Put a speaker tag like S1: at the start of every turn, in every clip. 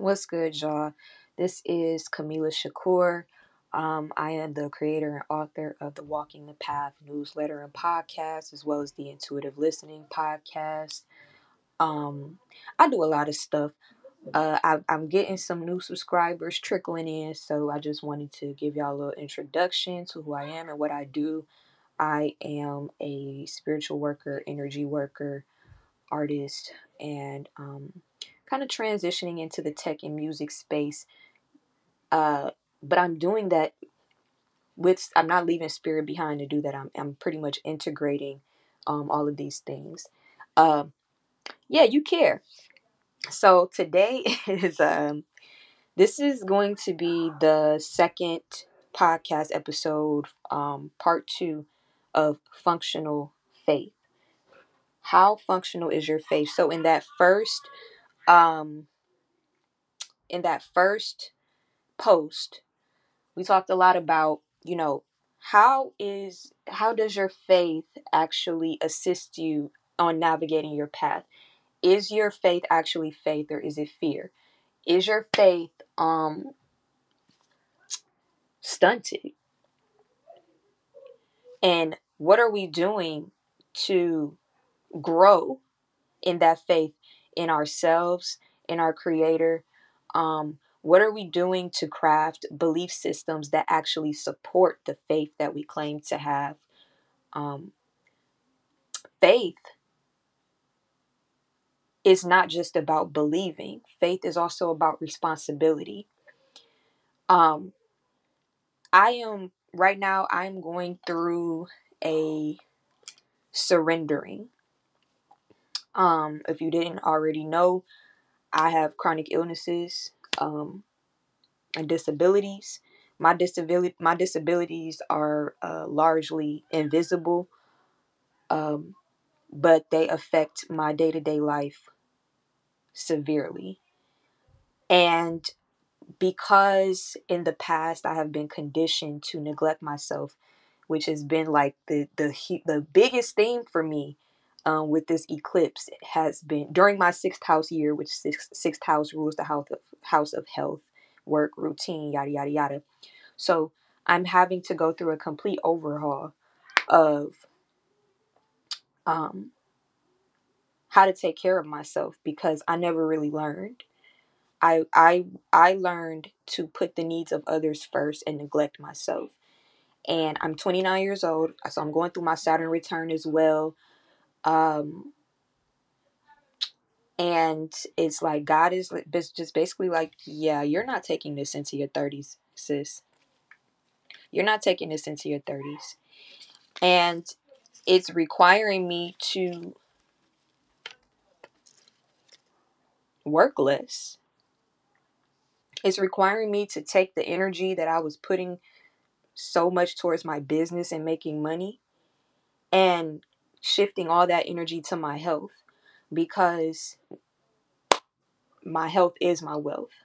S1: What's good, y'all? This is Kamila Shakur. Um, I am the creator and author of the Walking the Path newsletter and podcast, as well as the Intuitive Listening podcast. Um, I do a lot of stuff. Uh, I, I'm getting some new subscribers trickling in, so I just wanted to give y'all a little introduction to who I am and what I do. I am a spiritual worker, energy worker, artist, and um, kind of transitioning into the tech and music space. Uh, but I'm doing that with, I'm not leaving spirit behind to do that. I'm, I'm pretty much integrating um, all of these things. Uh, yeah, you care. So today is, um, this is going to be the second podcast episode, um, part two of functional faith. How functional is your faith? So in that first um in that first post, we talked a lot about, you know, how is how does your faith actually assist you on navigating your path? Is your faith actually faith or is it fear? Is your faith um stunted? And what are we doing to grow in that faith in ourselves, in our creator? Um, what are we doing to craft belief systems that actually support the faith that we claim to have? Um, faith is not just about believing, faith is also about responsibility. Um, I am right now, I'm going through a surrendering. Um, if you didn't already know, I have chronic illnesses um, and disabilities. My disability, my disabilities are uh, largely invisible, um, but they affect my day to day life severely. And because in the past I have been conditioned to neglect myself, which has been like the the the biggest theme for me um, with this eclipse has been during my sixth house year, which sixth, sixth house rules the house of, house of health, work, routine, yada, yada, yada. So I'm having to go through a complete overhaul of um, how to take care of myself because I never really learned. I I I learned to put the needs of others first and neglect myself. And I'm 29 years old, so I'm going through my Saturn return as well. Um, and it's like God is just basically like, yeah, you're not taking this into your 30s, sis. You're not taking this into your 30s. And it's requiring me to work less. It's requiring me to take the energy that I was putting so much towards my business and making money and shifting all that energy to my health because my health is my wealth.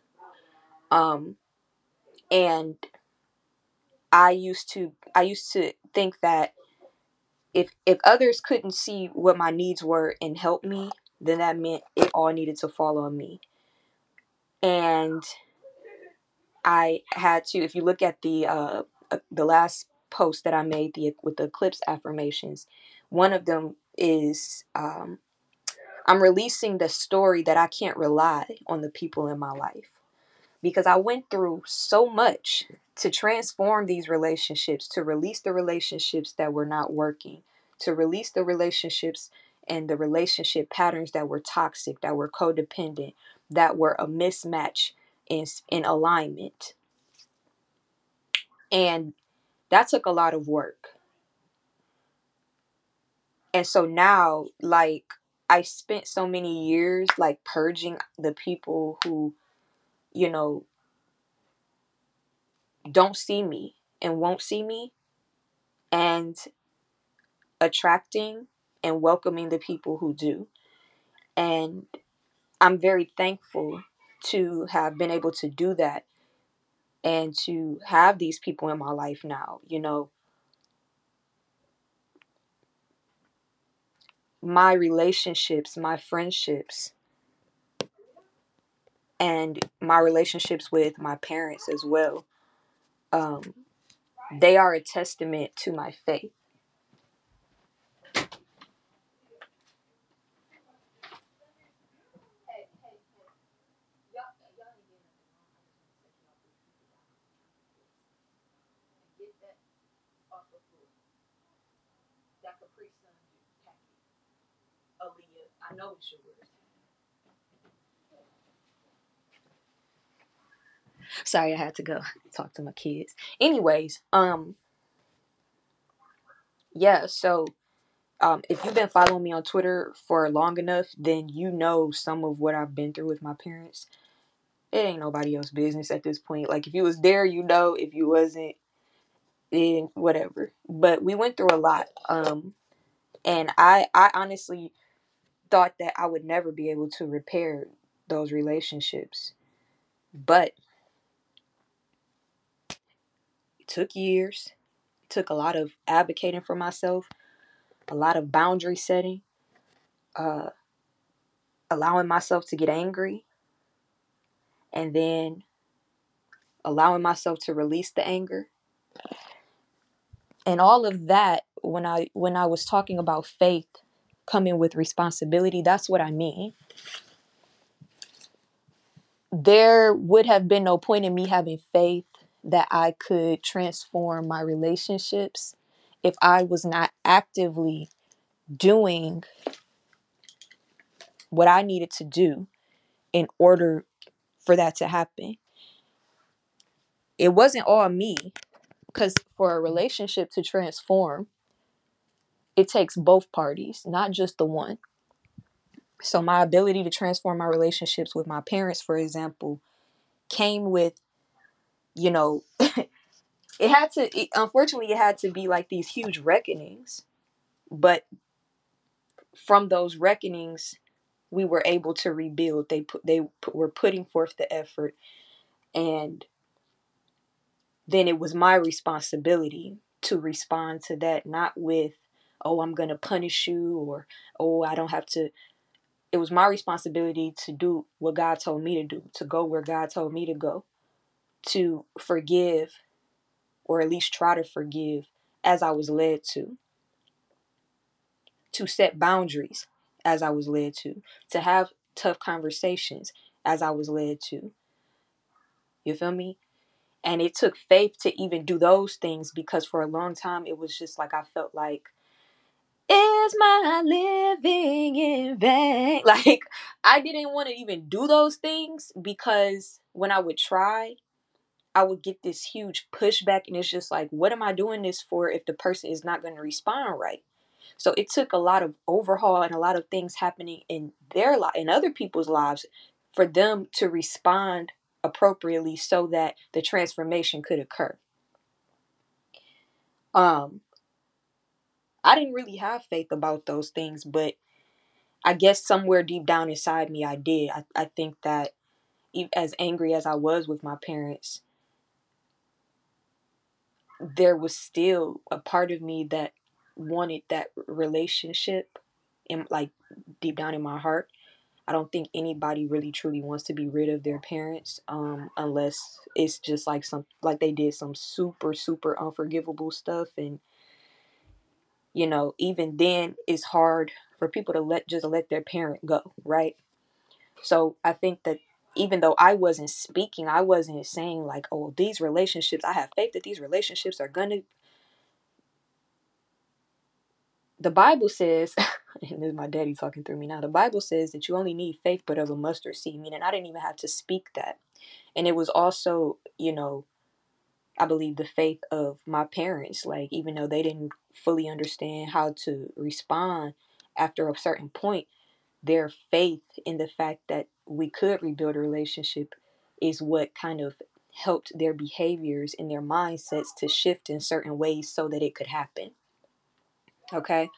S1: Um, and I used to I used to think that if if others couldn't see what my needs were and help me, then that meant it all needed to fall on me. And I had to if you look at the uh, uh the last post that I made the with the eclipse affirmations, one of them is um, I'm releasing the story that I can't rely on the people in my life because I went through so much to transform these relationships, to release the relationships that were not working, to release the relationships and the relationship patterns that were toxic, that were codependent, that were a mismatch in, in alignment. And that took a lot of work. And so now, like, I spent so many years like purging the people who, you know, don't see me and won't see me and attracting and welcoming the people who do. And I'm very thankful to have been able to do that and to have these people in my life now. You know, my relationships, my friendships, and my relationships with my parents as well um, they are a testament to my faith I know it's yours. Sorry, I had to go talk to my kids. Anyways, um, yeah. So, um, if you've been following me on Twitter for long enough, then you know some of what I've been through with my parents. It ain't nobody else business at this point. Like if you was there, you know. If you wasn't, then whatever. But we went through a lot. Um, and I, I honestly thought that I would never be able to repair those relationships. But it took years. It took a lot of advocating for myself, a lot of boundary setting, uh, allowing myself to get angry, and then allowing myself to release the anger. And all of that when I when I was talking about faith coming with responsibility, that's what I mean. There would have been no point in me having faith that I could transform my relationships if I was not actively doing what I needed to do in order for that to happen. It wasn't all me because for a relationship to transform, it takes both parties, not just the one. So, my ability to transform my relationships with my parents, for example, came with, you know, it had to, it, unfortunately, it had to be like these huge reckonings. But from those reckonings, we were able to rebuild. They put, they put, were putting forth the effort. And then it was my responsibility to respond to that, not with, oh, I'm going to punish you or, oh, I don't have to. It was my responsibility to do what God told me to do, to go where God told me to go, to forgive or at least try to forgive as I was led to, to set boundaries as I was led to, to have tough conversations as I was led to. You feel me? And it took faith to even do those things because for a long time it was just like I felt like, is my living in vain? Like I didn't want to even do those things because when I would try, I would get this huge pushback and it's just like, what am I doing this for if the person is not going to respond right? So it took a lot of overhaul and a lot of things happening in their life in other people's lives for them to respond appropriately so that the transformation could occur. Um I didn't really have faith about those things, but I guess somewhere deep down inside me I did. I, I think that as angry as I was with my parents, there was still a part of me that wanted that relationship in like deep down in my heart I don't think anybody really truly wants to be rid of their parents um, unless it's just like some like they did some super super unforgivable stuff and you know even then it's hard for people to let just let their parent go right so I think that even though I wasn't speaking I wasn't saying like oh these relationships I have faith that these relationships are gonna the Bible says, and this is my daddy talking through me now. The Bible says that you only need faith, but of a mustard seed. Meaning, I didn't even have to speak that, and it was also, you know, I believe the faith of my parents. Like, even though they didn't fully understand how to respond after a certain point, their faith in the fact that we could rebuild a relationship is what kind of helped their behaviors and their mindsets to shift in certain ways so that it could happen. Okay.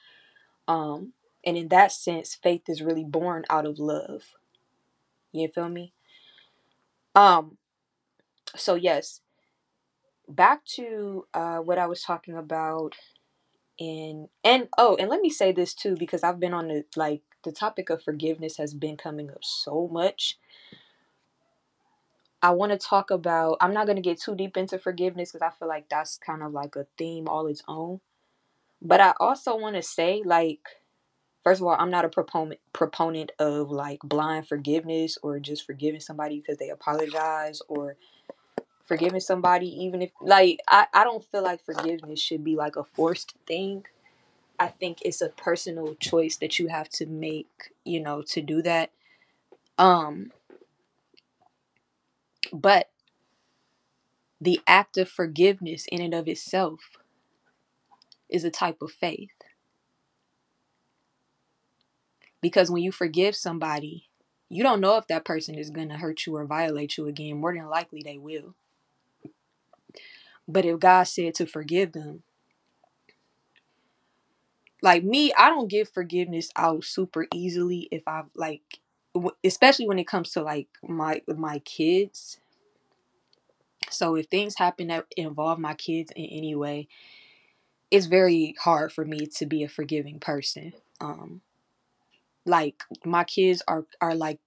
S1: Um, and in that sense, faith is really born out of love. You feel me? Um, so yes, back to uh, what I was talking about in and oh, and let me say this too because I've been on the like the topic of forgiveness has been coming up so much. I want to talk about. I'm not going to get too deep into forgiveness because I feel like that's kind of like a theme all its own. But I also want to say, like, first of all, I'm not a proponent proponent of like blind forgiveness or just forgiving somebody because they apologize or forgiving somebody even if like I, I don't feel like forgiveness should be like a forced thing. I think it's a personal choice that you have to make, you know, to do that. Um but the act of forgiveness in and of itself is a type of faith. Because when you forgive somebody, you don't know if that person is going to hurt you or violate you again. More than likely, they will. But if God said to forgive them, like me, I don't give forgiveness out super easily if I like, especially when it comes to like my my kids. So if things happen that involve my kids in any way, it's very hard for me to be a forgiving person. Um, like my kids are are like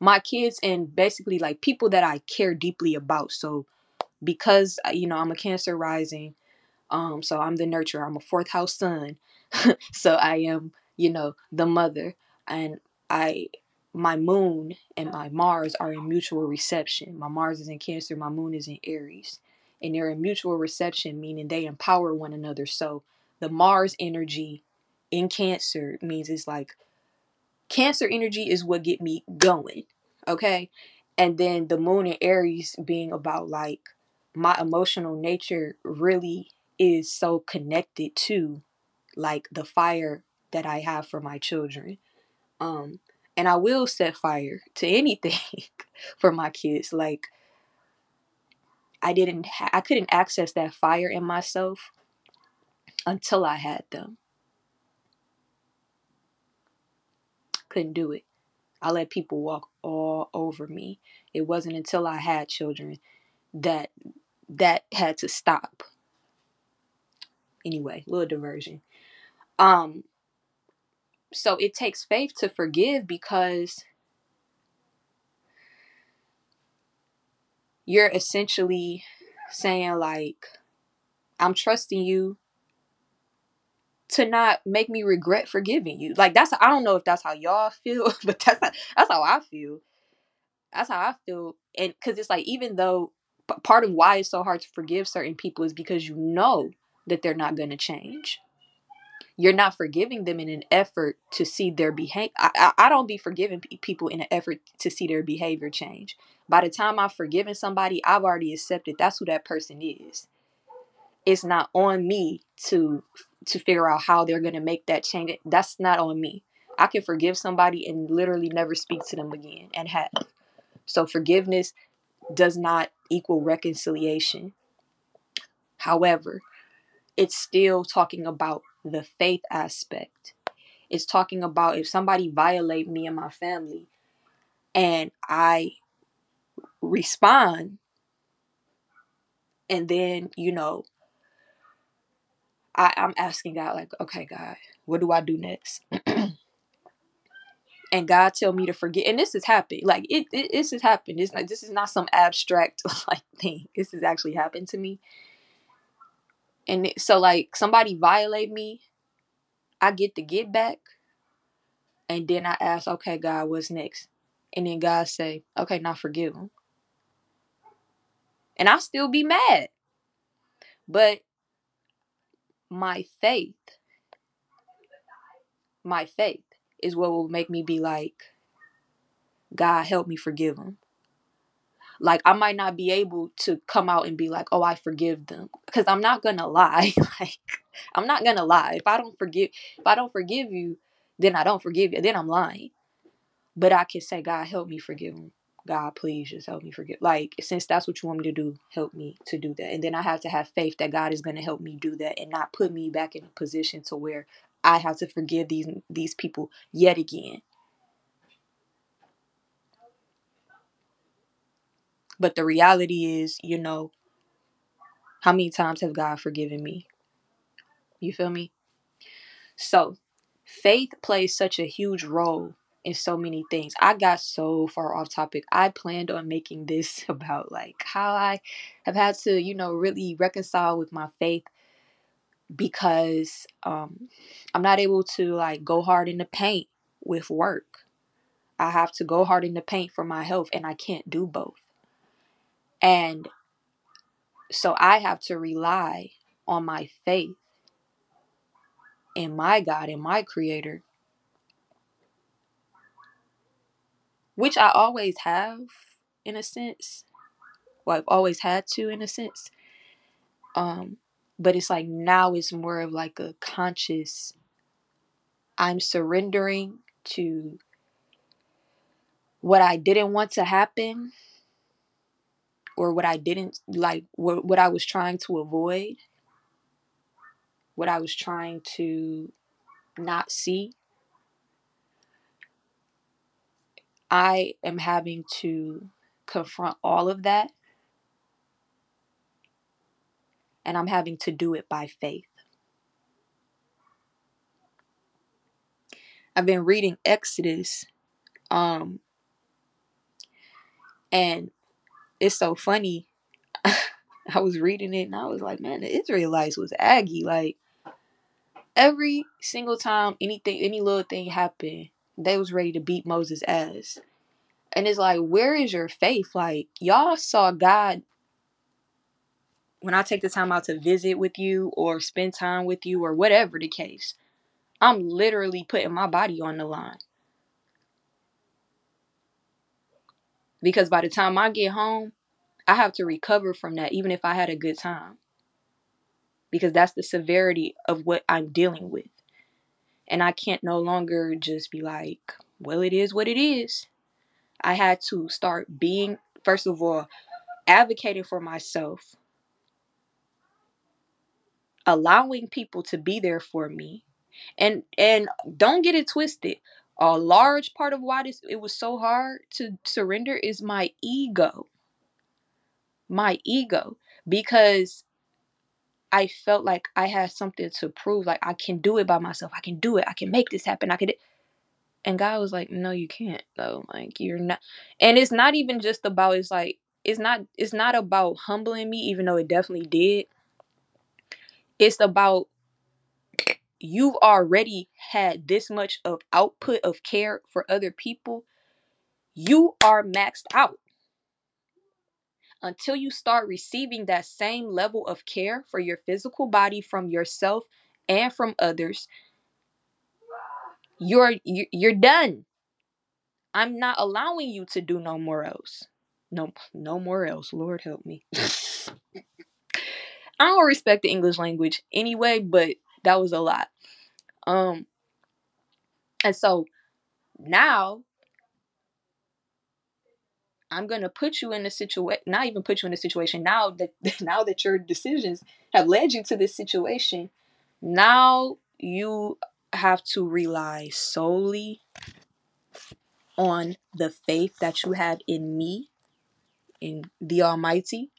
S1: my kids and basically like people that I care deeply about. So because uh, you know I'm a Cancer rising, um, so I'm the nurturer. I'm a fourth house sun, so I am you know the mother, and I my moon and my Mars are in mutual reception. My Mars is in Cancer, my moon is in Aries, and they're in mutual reception, meaning they empower one another. So the Mars energy in Cancer means it's like Cancer energy is what get me going. Okay. And then the moon in Aries being about like my emotional nature really is so connected to like the fire that I have for my children. Um and I will set fire to anything for my kids like I didn't ha- I couldn't access that fire in myself until I had them. Couldn't do it. I let people walk all over me. It wasn't until I had children that that had to stop. Anyway, little diversion. Um so it takes faith to forgive because you're essentially saying like I'm trusting you to not make me regret forgiving you. Like that's I don't know if that's how y'all feel, but that's that's how I feel. That's how I feel. And cuz it's like even though part of why it's so hard to forgive certain people is because you know that they're not going to change. You're not forgiving them in an effort to see their behavior. I, I, don't be forgiving people in an effort to see their behavior change. By the time I've forgiven somebody, I've already accepted that's who that person is. It's not on me to to figure out how they're going to make that change. That's not on me. I can forgive somebody and literally never speak to them again and have. So forgiveness does not equal reconciliation. However, it's still talking about the faith aspect. It's talking about if somebody violate me and my family and I respond and then, you know, I, I'm asking God, like, okay, God, what do I do next? and God tell me to forget. And this has happened. Like it, it this has happened. It's like this is not some abstract like thing. This has actually happened to me. And it, so like somebody violate me, I get the get back, and then I ask, okay, God, what's next? And then God say, okay, now forgive him. And I still be mad. But my faith, my faith is what will make me be like, God help me forgive them. Like I might not be able to come out and be like, "Oh, I forgive them," because I'm not gonna lie. like I'm not gonna lie. If I don't forgive, if I don't forgive you, then I don't forgive you. Then I'm lying. But I can say, God, help me forgive them. God, please just help me forgive. Like, since that's what you want me to do, help me to do that. And then I have to have faith that God is going to help me do that and not put me back in a position to where I have to forgive these these people yet again. But the reality is, you know, how many times have God forgiven me? You feel me? So, faith plays such a huge role in so many things. I got so far off topic. I planned on making this about like how I have had to, you know, really reconcile with my faith because um I'm not able to like go hard in the paint with work. I have to go hard in the paint for my health and I can't do both. And so I have to rely on my faith in my God and my creator which I always have in a sense. Well, I've always had to in a sense. Um, but it's like now it's more of like a conscious I'm surrendering to what I didn't want to happen or what I didn't like what, what I was trying to avoid, what I was trying to not see. I am having to confront all of that. And I'm having to do it by faith. I've been reading Exodus um and it's so funny. I was reading it and I was like, man, the Israelites was aggy. Like every single time anything any little thing happened, they was ready to beat Moses' ass. And it's like, where is your faith? Like, y'all saw God when I take the time out to visit with you or spend time with you or whatever the case. I'm literally putting my body on the line. Because by the time I get home, I have to recover from that, even if I had a good time. Because that's the severity of what I'm dealing with. And I can't no longer just be like, well, it is what it is. I had to start being, first of all, advocating for myself, allowing people to be there for me. And and don't get it twisted. A large part of why this it was so hard to surrender is my ego. My ego because I felt like I had something to prove like I can do it by myself. I can do it. I can make this happen. I could and God was like, "No, you can't though. Like you're not." And it's not even just about it's like it's not it's not about humbling me even though it definitely did. It's about you've already had this much of output of care for other people. You are maxed out. Until you start receiving that same level of care for your physical body from yourself and from others, you're you're done. I'm not allowing you to do no more else. No, no more else. Lord help me. I don't respect the English language anyway, but that was a lot. Um, and so now I'm gonna put you in a situation. Not even put you in a situation. Now that now that your decisions have led you to this situation, now you have to rely solely on the faith that you have in me, in the Almighty,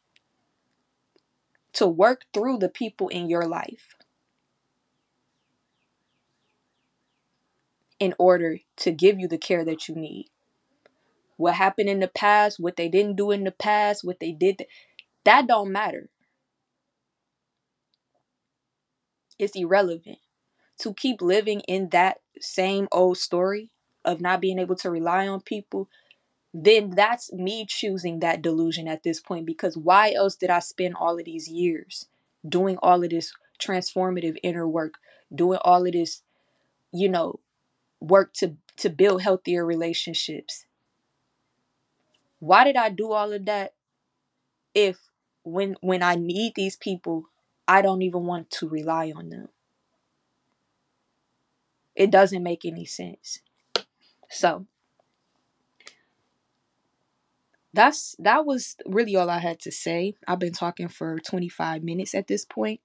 S1: to work through the people in your life in order to give you the care that you need. What happened in the past, what they didn't do in the past, what they did, that don't matter. It's irrelevant. To keep living in that same old story of not being able to rely on people, then that's me choosing that delusion at this point because why else did I spend all of these years doing all of this transformative inner work, doing all of this, you know, work to to build healthier relationships? Why did I do all of that if when when I need these people, I don't even want to rely on them? It doesn't make any sense. So, that's that was really all I had to say. I've been talking for 25 minutes at this point.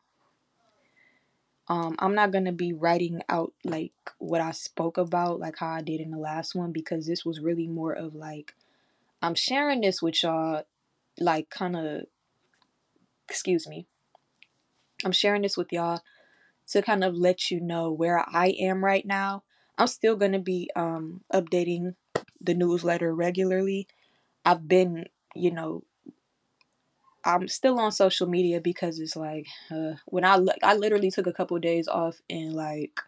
S1: Um, I'm not gonna be writing out like what I spoke about, like how I did in the last one, because this was really more of like I'm sharing this with y'all, like kind of, excuse me. I'm sharing this with y'all to kind of let you know where I am right now. I'm still to be um, updating the newsletter regularly. I've been, you know, I'm still on social media because it's like uh, when I I literally took a couple of days off and like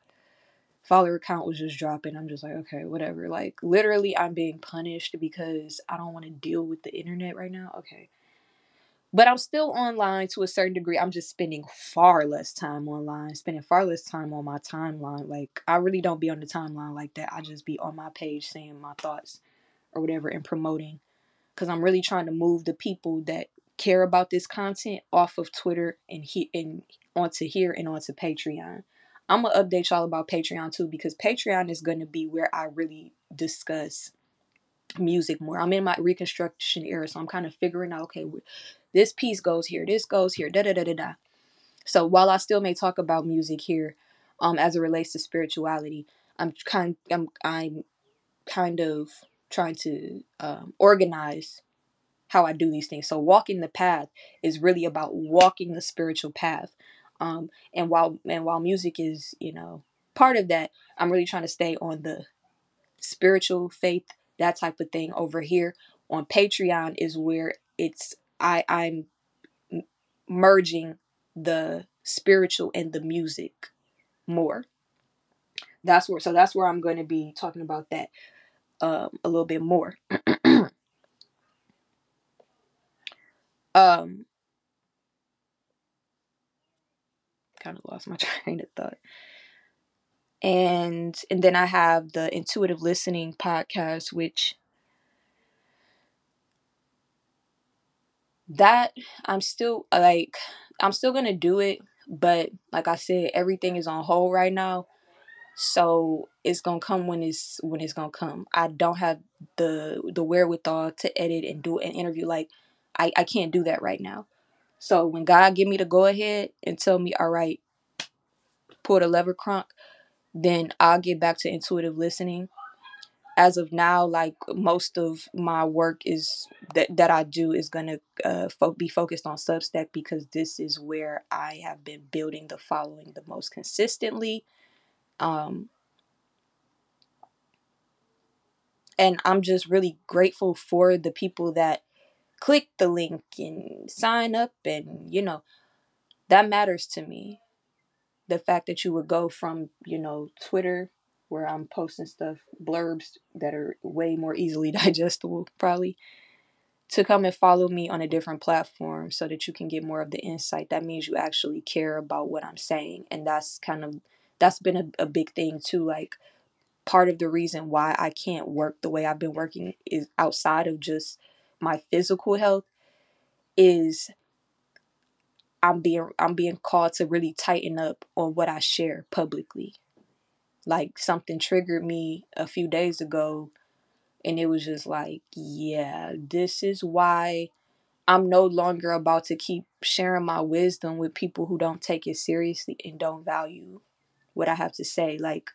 S1: follower count was just dropping. I'm just like, okay, whatever. Like literally I'm being punished because I don't want to deal with the internet right now. Okay. But I'm still online to a certain degree. I'm just spending far less time online, spending far less time on my timeline. Like I really don't be on the timeline like that. I just be on my page saying my thoughts or whatever and promoting cuz I'm really trying to move the people that care about this content off of Twitter and he and onto here and onto Patreon. I'm gonna update y'all about Patreon too because Patreon is gonna be where I really discuss music more. I'm in my reconstruction era, so I'm kind of figuring out okay, this piece goes here, this goes here, da da da da da. So while I still may talk about music here, um, as it relates to spirituality, I'm kind I'm I'm kind of trying to um, organize how I do these things. So walking the path is really about walking the spiritual path. Um, and while and while music is you know part of that, I'm really trying to stay on the spiritual faith that type of thing over here on Patreon is where it's I I'm merging the spiritual and the music more. That's where so that's where I'm going to be talking about that um, a little bit more. um kind of lost my train of thought. And and then I have the intuitive listening podcast which that I'm still like I'm still to do it, but like I said everything is on hold right now. So it's to come when it's when it's to come. I don't have the the wherewithal to edit and do an interview like I I can't do that right now. So when God give me the go ahead and tell me all right pull the lever Kronk, then I'll get back to intuitive listening as of now, like most of my work is that that I do is gonna uh, fo- be focused on Substack because this is where I have been building the following the most consistently. Um, and I'm just really grateful for the people that click the link and sign up, and you know that matters to me. The fact that you would go from you know Twitter where I'm posting stuff, blurbs that are way more easily digestible, probably, to come and follow me on a different platform so that you can get more of the insight. That means you actually care about what I'm saying. And that's kind of, that's been a, a big thing too. Like, part of the reason why I can't work the way I've been working is outside of just my physical health is I'm being I'm being called to really tighten up on what I share publicly like something triggered me a few days ago and it was just like yeah this is why i'm no longer about to keep sharing my wisdom with people who don't take it seriously and don't value what i have to say like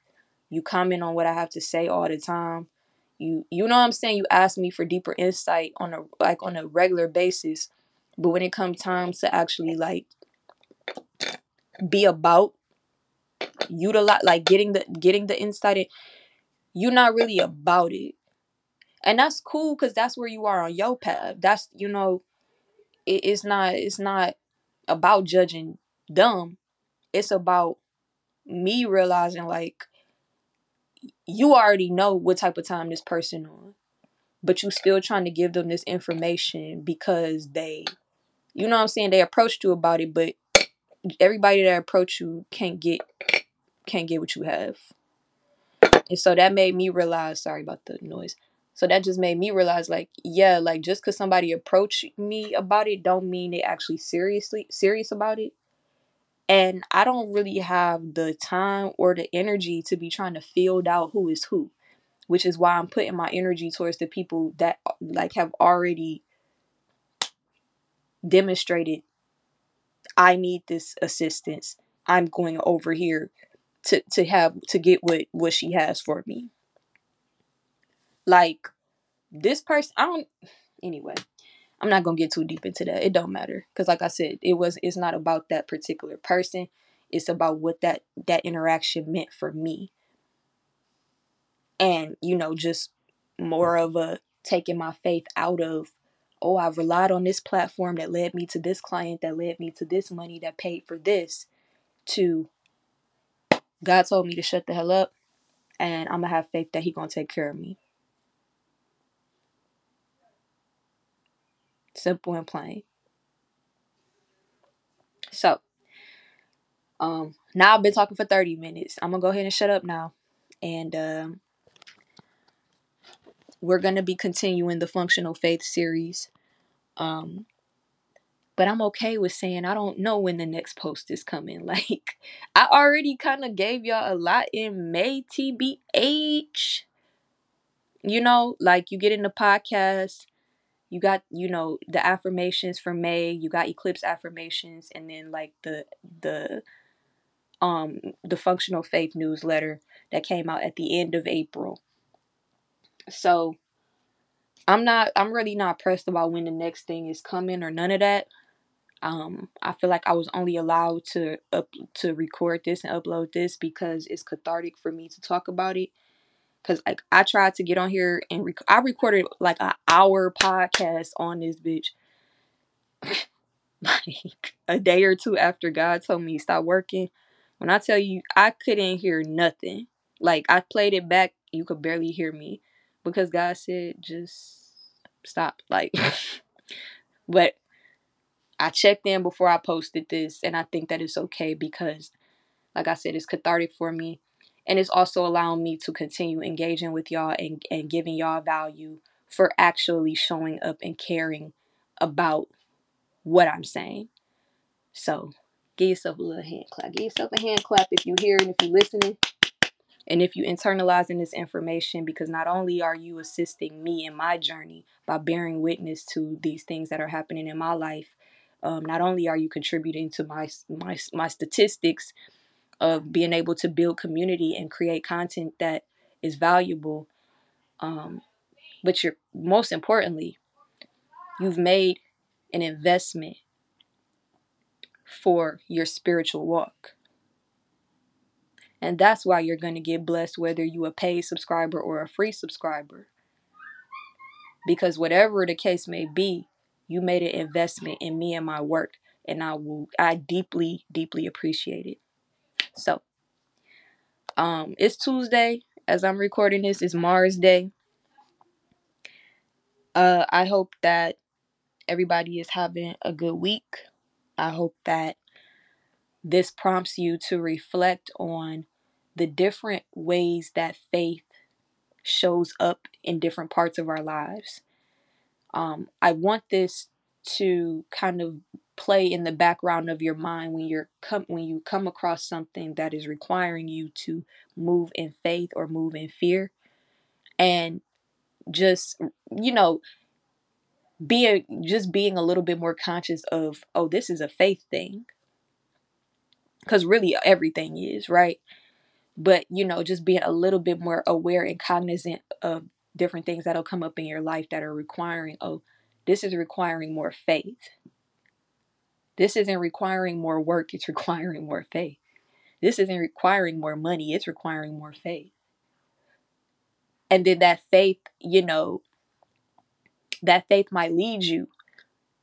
S1: you comment on what i have to say all the time. You you know what i'm saying? You ask me for deeper insight on a like on a regular basis. But when it comes time to actually like be about utilize like getting the getting the insight in, you're not really about it. And that's cool because that's where you are on your path. That's you know it, it's not it's not about judging dumb. it's about me realizing like you already know what type of time this person on but you still trying to give them this information because they you know what i'm saying? They approached you about it but everybody that approach you can't get can't get what you have. And so that made me realize sorry about the noise. So that just made me realize like yeah like just because somebody approached me about it don't mean they actually seriously serious about it and i don't really have the time or the energy to be trying to field out who is who which is why i'm putting my energy towards the people that uh, like have already demonstrated i need this assistance. I'm going over here to to have to get what what she has for me. Like this person i don't anyway i'm not gonna get too deep into that. It don't matter. Because like i said it was it's not about that particular person. It's about what that that interaction meant for me. And you know just more of a taking my faith out of oh i've relied on this platform that led me to this client that led me to this money that paid for this to god told me to shut the hell up and i'm gonna have faith that he gonna take care of me simple and plain so um now i've been talking for 30 minutes i'm gonna go ahead and shut up now and um we're to be continuing the functional faith series. Um, but I'm okay with saying I don't know when the next post is coming. Like, I already kind of gave y'all a lot in May, TBH. You know, like you get in the podcast, you got, you know, the affirmations for May, you got eclipse affirmations, and then like the, the, um, the functional faith newsletter that came out at the end of April. So I'm not I'm really not pressed about when the next thing is coming or none of that. Um, I feel like I was only allowed to up to record this and upload this because it's cathartic for me to talk about it. Cause like I tried to get on here and rec- I recorded like an hour podcast on this bitch, like a day or two after God told me stop working. When I tell you I couldn't hear nothing, like I played it back, you could barely hear me because God said just stop. Like, but I checked in before I posted this, and I think that it's okay because, like I said, it's cathartic for me. And it's also allowing me to continue engaging with y'all and, and giving y'all value for actually showing up and caring about what I'm saying. So give yourself a little hand clap. Give yourself a hand clap if you're here and if you're listening. And if you internalizing this information, because not only are you assisting me in my journey by bearing witness to these things that are happening in my life, um, not only are you contributing to my my my statistics of being able to build community and create content that is valuable, um, but you're most importantly, you've made an investment for your spiritual walk. And that's why you're going to get blessed whether you a paid subscriber or a free subscriber. Because whatever the case may be, you made an investment in me and my work and I will I deeply deeply appreciate it. So, um it's Tuesday as I'm recording this is Mars Day. Uh I hope that everybody is having a good week. I hope that this prompts you to reflect on the different ways that faith shows up in different parts of our lives. Um, I want this to kind of play in the background of your mind when you're come when you come across something that is requiring you to move in faith or move in fear. And just you know being just being a little bit more conscious of oh this is a faith thing. Because really uh, everything is right? But you know just being a little bit more aware and cognizant of different things that'll come up in your life that are requiring oh this is requiring more faith this isn't requiring more work it's requiring more faith this isn't requiring more money it's requiring more faith and then that faith you know that faith might lead you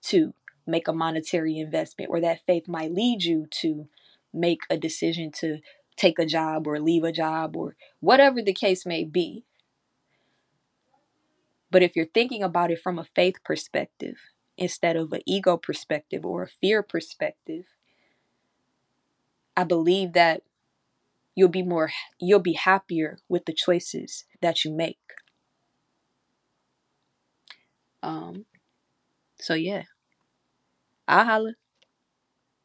S1: to make a monetary investment or that faith might lead you to make a decision to take a job or leave a job or whatever the case may be. But if you're thinking about it from a faith perspective instead of an ego perspective or a fear perspective, I believe that you'll be more you'll be happier with the choices that you make. Um so yeah. I'll holla.